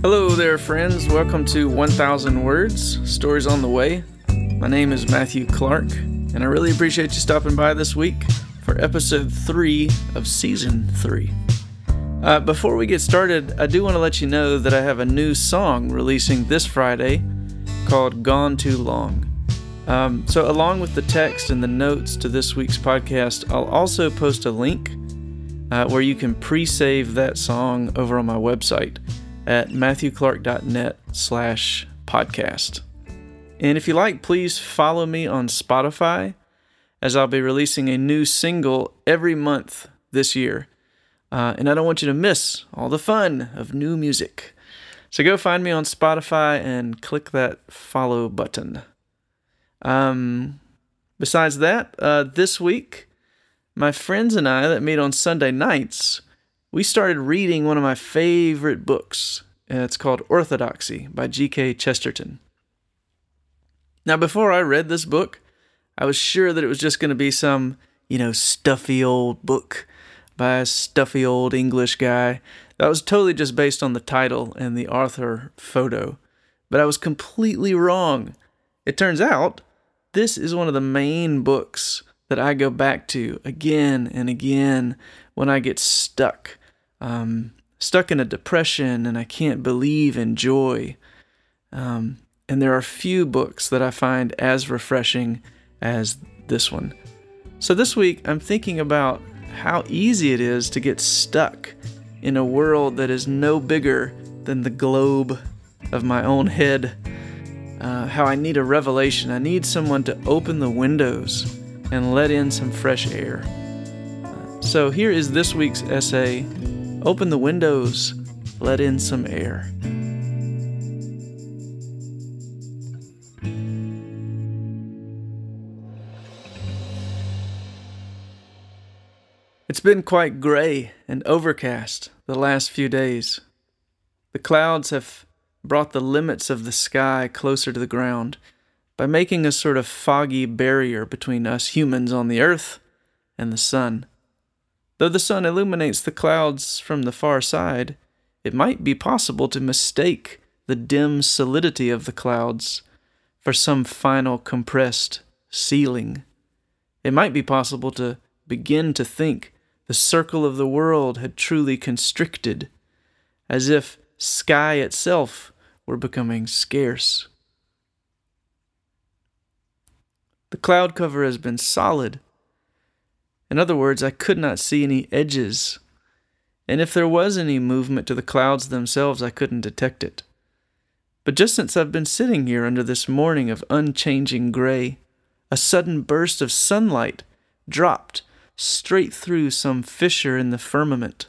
Hello there, friends. Welcome to 1000 Words Stories on the Way. My name is Matthew Clark, and I really appreciate you stopping by this week for episode 3 of season 3. Uh, before we get started, I do want to let you know that I have a new song releasing this Friday called Gone Too Long. Um, so, along with the text and the notes to this week's podcast, I'll also post a link uh, where you can pre save that song over on my website at matthewclark.net slash podcast. And if you like, please follow me on Spotify as I'll be releasing a new single every month this year. Uh, and I don't want you to miss all the fun of new music. So go find me on Spotify and click that follow button. Um, besides that, uh, this week, my friends and I that meet on Sunday nights, we started reading one of my favorite books. And it's called Orthodoxy by G.K. Chesterton. Now, before I read this book, I was sure that it was just going to be some, you know, stuffy old book by a stuffy old English guy. That was totally just based on the title and the author photo. But I was completely wrong. It turns out this is one of the main books that I go back to again and again when I get stuck. Um, stuck in a depression and I can't believe in joy. Um, and there are few books that I find as refreshing as this one. So this week, I'm thinking about how easy it is to get stuck in a world that is no bigger than the globe of my own head. Uh, how I need a revelation. I need someone to open the windows and let in some fresh air. so here is this week's essay Open the windows, let in some air. It's been quite gray and overcast the last few days. The clouds have brought the limits of the sky closer to the ground by making a sort of foggy barrier between us humans on the earth and the sun. Though the sun illuminates the clouds from the far side, it might be possible to mistake the dim solidity of the clouds for some final compressed ceiling. It might be possible to begin to think the circle of the world had truly constricted, as if sky itself were becoming scarce. The cloud cover has been solid. In other words, I could not see any edges, and if there was any movement to the clouds themselves, I couldn't detect it. But just since I've been sitting here under this morning of unchanging gray, a sudden burst of sunlight dropped straight through some fissure in the firmament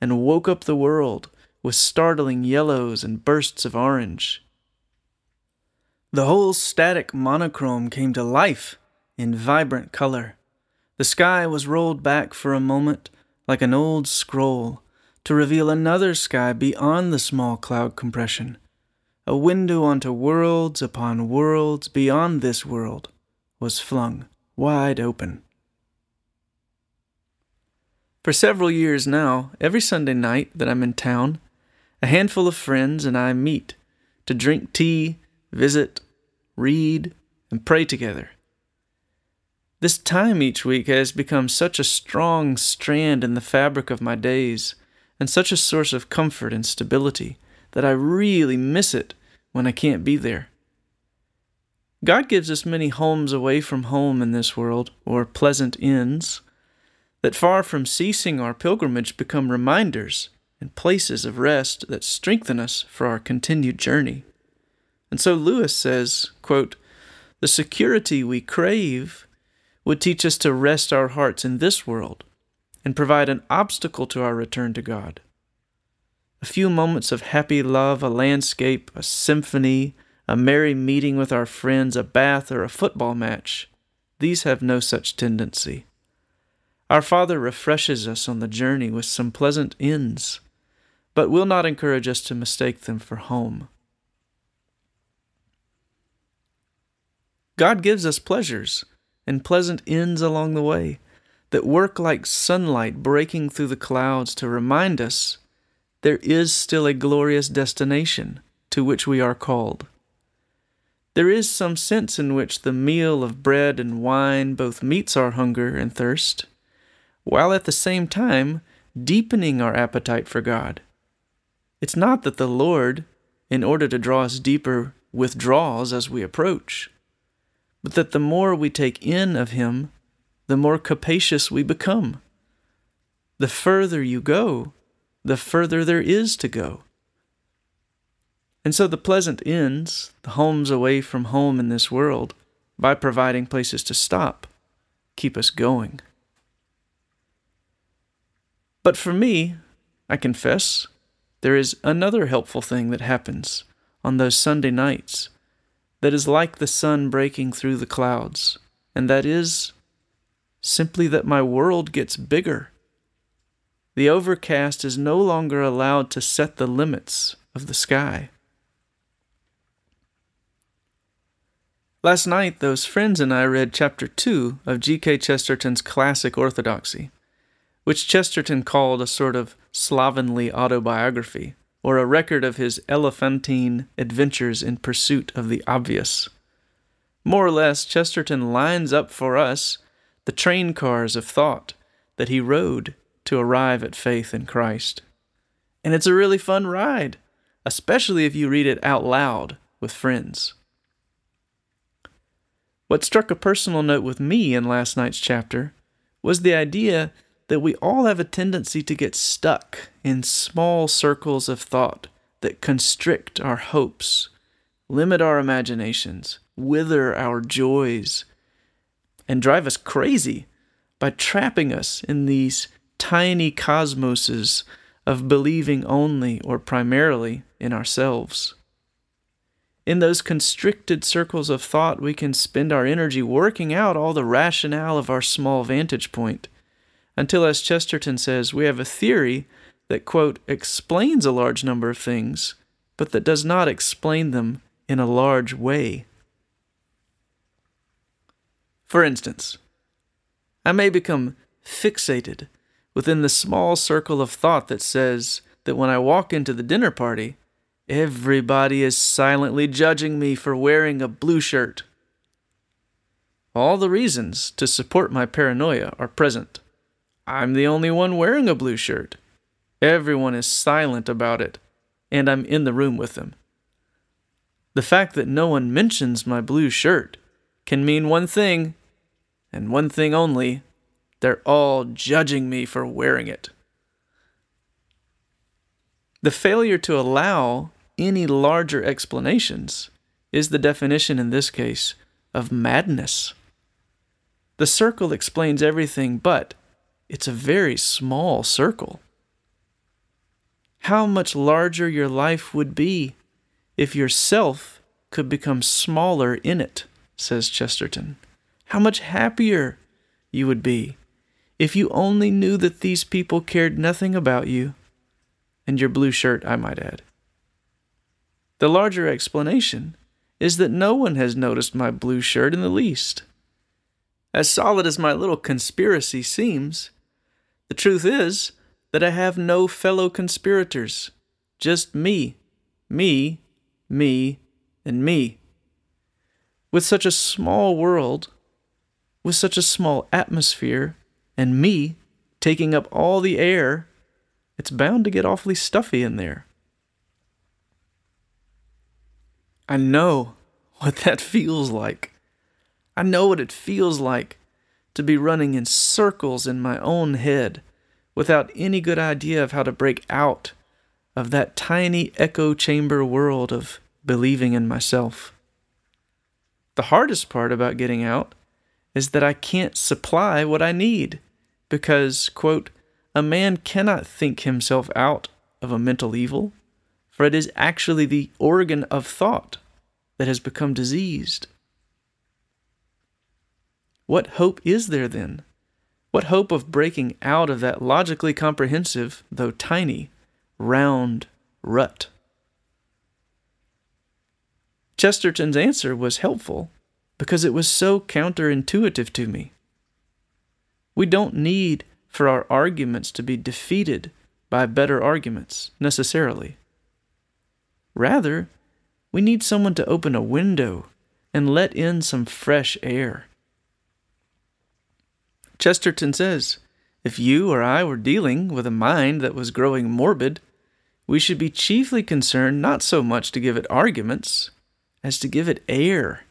and woke up the world with startling yellows and bursts of orange. The whole static monochrome came to life in vibrant color. The sky was rolled back for a moment like an old scroll to reveal another sky beyond the small cloud compression. A window onto worlds upon worlds beyond this world was flung wide open. For several years now, every Sunday night that I'm in town, a handful of friends and I meet to drink tea, visit, read, and pray together. This time each week has become such a strong strand in the fabric of my days and such a source of comfort and stability that I really miss it when I can't be there. God gives us many homes away from home in this world, or pleasant inns that far from ceasing our pilgrimage become reminders and places of rest that strengthen us for our continued journey. And so Lewis says, quote, The security we crave would teach us to rest our hearts in this world and provide an obstacle to our return to God. A few moments of happy love, a landscape, a symphony, a merry meeting with our friends, a bath, or a football match, these have no such tendency. Our Father refreshes us on the journey with some pleasant inns, but will not encourage us to mistake them for home. God gives us pleasures and pleasant inns along the way. That work like sunlight breaking through the clouds to remind us there is still a glorious destination to which we are called. There is some sense in which the meal of bread and wine both meets our hunger and thirst, while at the same time deepening our appetite for God. It's not that the Lord, in order to draw us deeper, withdraws as we approach, but that the more we take in of Him, the more capacious we become. The further you go, the further there is to go. And so the pleasant ends, the homes away from home in this world, by providing places to stop, keep us going. But for me, I confess, there is another helpful thing that happens on those Sunday nights that is like the sun breaking through the clouds, and that is simply that my world gets bigger. The overcast is no longer allowed to set the limits of the sky. Last night, those friends and I read chapter 2 of G.K. Chesterton's classic Orthodoxy, which Chesterton called a sort of slovenly autobiography, or a record of his elephantine adventures in pursuit of the obvious. More or less, Chesterton lines up for us the train cars of thought that he rode to arrive at faith in Christ. And it's a really fun ride, especially if you read it out loud with friends. What struck a personal note with me in last night's chapter was the idea that we all have a tendency to get stuck in small circles of thought that constrict our hopes, limit our imaginations, wither our joys, and drive us crazy by trapping us in these tiny cosmoses of believing only or primarily in ourselves. In those constricted circles of thought, we can spend our energy working out all the rationale of our small vantage point, until, as Chesterton says, we have a theory that, quote, explains a large number of things, but that does not explain them in a large way. For instance, I may become fixated within the small circle of thought that says that when I walk into the dinner party, Everybody is silently judging me for wearing a blue shirt. All the reasons to support my paranoia are present. I'm the only one wearing a blue shirt. Everyone is silent about it, and I'm in the room with them. The fact that no one mentions my blue shirt can mean one thing, and one thing only they're all judging me for wearing it. The failure to allow any larger explanations is the definition in this case of madness. The circle explains everything, but it's a very small circle. How much larger your life would be if yourself could become smaller in it, says Chesterton. How much happier you would be if you only knew that these people cared nothing about you and your blue shirt, I might add. The larger explanation is that no one has noticed my blue shirt in the least. As solid as my little conspiracy seems, the truth is that I have no fellow conspirators, just me, me, me, and me. With such a small world, with such a small atmosphere, and me taking up all the air, it's bound to get awfully stuffy in there. I know what that feels like. I know what it feels like to be running in circles in my own head without any good idea of how to break out of that tiny echo chamber world of believing in myself. The hardest part about getting out is that I can't supply what I need because, quote, a man cannot think himself out of a mental evil for it is actually the organ of thought that has become diseased. What hope is there then? What hope of breaking out of that logically comprehensive, though tiny, round rut? Chesterton's answer was helpful because it was so counterintuitive to me. We don't need for our arguments to be defeated by better arguments, necessarily. Rather, we need someone to open a window and let in some fresh air. Chesterton says if you or I were dealing with a mind that was growing morbid, we should be chiefly concerned not so much to give it arguments as to give it air,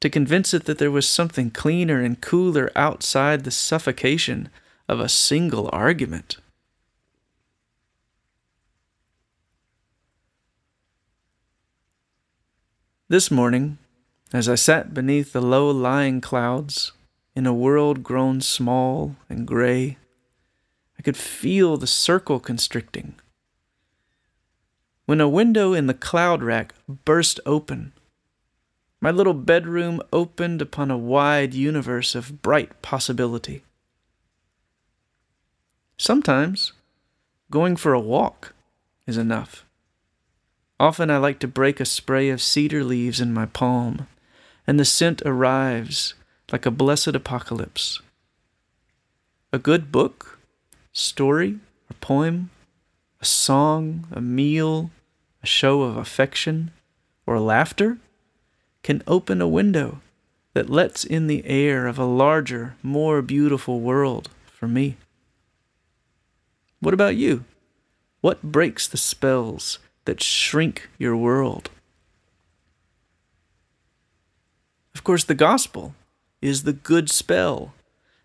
to convince it that there was something cleaner and cooler outside the suffocation of a single argument. This morning, as I sat beneath the low lying clouds, in a world grown small and gray, I could feel the circle constricting. When a window in the cloud rack burst open, my little bedroom opened upon a wide universe of bright possibility. Sometimes going for a walk is enough. Often I like to break a spray of cedar leaves in my palm, and the scent arrives like a blessed apocalypse. A good book, story, or poem, a song, a meal, a show of affection, or laughter can open a window that lets in the air of a larger, more beautiful world for me. What about you? What breaks the spells that shrink your world? Of course, the gospel is the good spell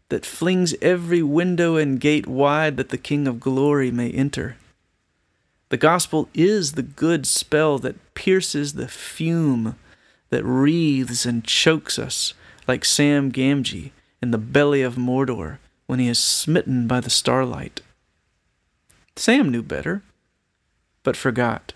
that flings every window and gate wide that the King of glory may enter. The gospel is the good spell that pierces the fume that wreathes and chokes us like Sam Gamgee in the belly of Mordor when he is smitten by the starlight. Sam knew better, but forgot.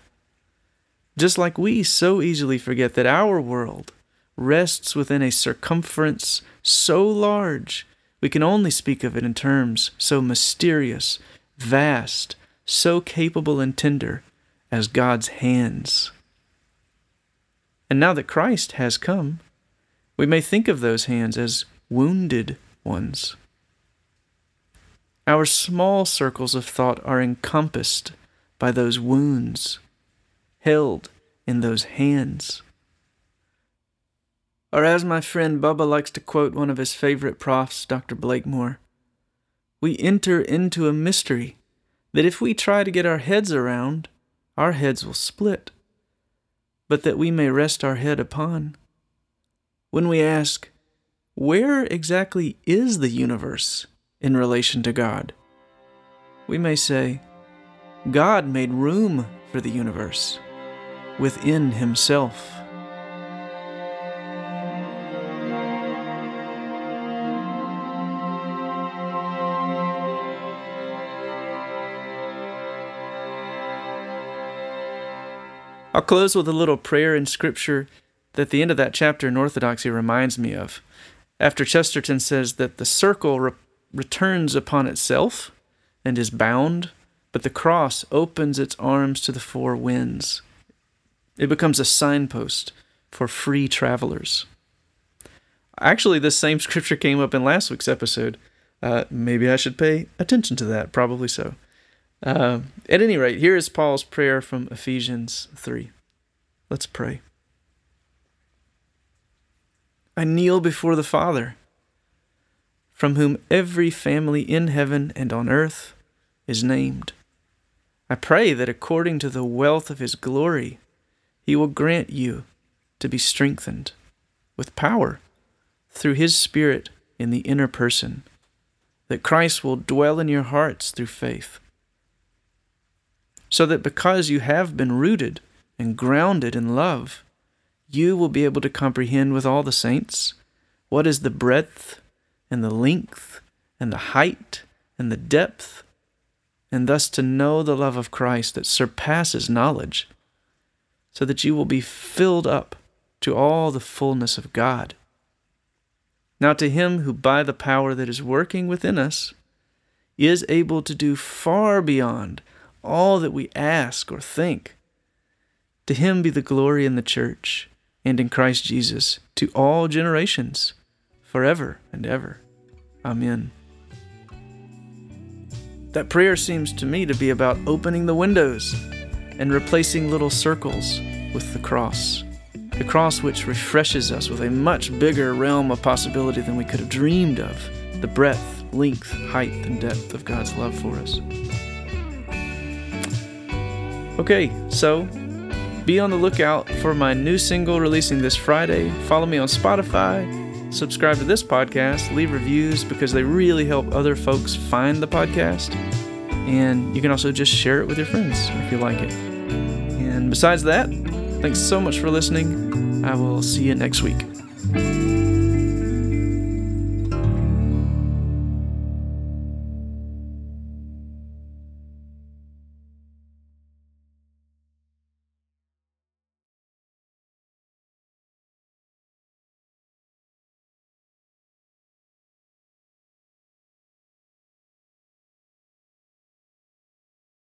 Just like we so easily forget that our world rests within a circumference so large we can only speak of it in terms so mysterious, vast, so capable and tender as God's hands. And now that Christ has come, we may think of those hands as wounded ones. Our small circles of thought are encompassed by those wounds, held in those hands. Or as my friend Bubba likes to quote one of his favorite profs, Dr. Blakemore, we enter into a mystery that if we try to get our heads around, our heads will split, but that we may rest our head upon. When we ask, where exactly is the universe in relation to God? We may say, God made room for the universe within Himself. I'll close with a little prayer in Scripture that the end of that chapter in Orthodoxy reminds me of. After Chesterton says that the circle re- returns upon itself and is bound, but the cross opens its arms to the four winds. It becomes a signpost for free travelers. Actually, this same scripture came up in last week's episode. Uh, maybe I should pay attention to that. Probably so. Uh, at any rate, here is Paul's prayer from Ephesians 3. Let's pray. I kneel before the Father, from whom every family in heaven and on earth is named. I pray that according to the wealth of his glory, he will grant you to be strengthened with power through his Spirit in the inner person, that Christ will dwell in your hearts through faith so that because you have been rooted and grounded in love, you will be able to comprehend with all the saints what is the breadth and the length and the height and the depth, and thus to know the love of Christ that surpasses knowledge, so that you will be filled up to all the fullness of God. Now, to him who by the power that is working within us is able to do far beyond all that we ask or think. To him be the glory in the church and in Christ Jesus to all generations, forever and ever. Amen. that prayer seems to me to be about opening the windows and replacing little circles with the cross. The cross, which refreshes us with a much bigger realm of possibility than we could have dreamed of the breadth, length, height, and depth of God's love for us. Okay, so be on the lookout for my new single releasing this Friday. Follow me on Spotify, subscribe to this podcast, leave reviews because they really help other folks find the podcast. And you can also just share it with your friends if you like it. And besides that, thanks so much for listening. I will see you next week.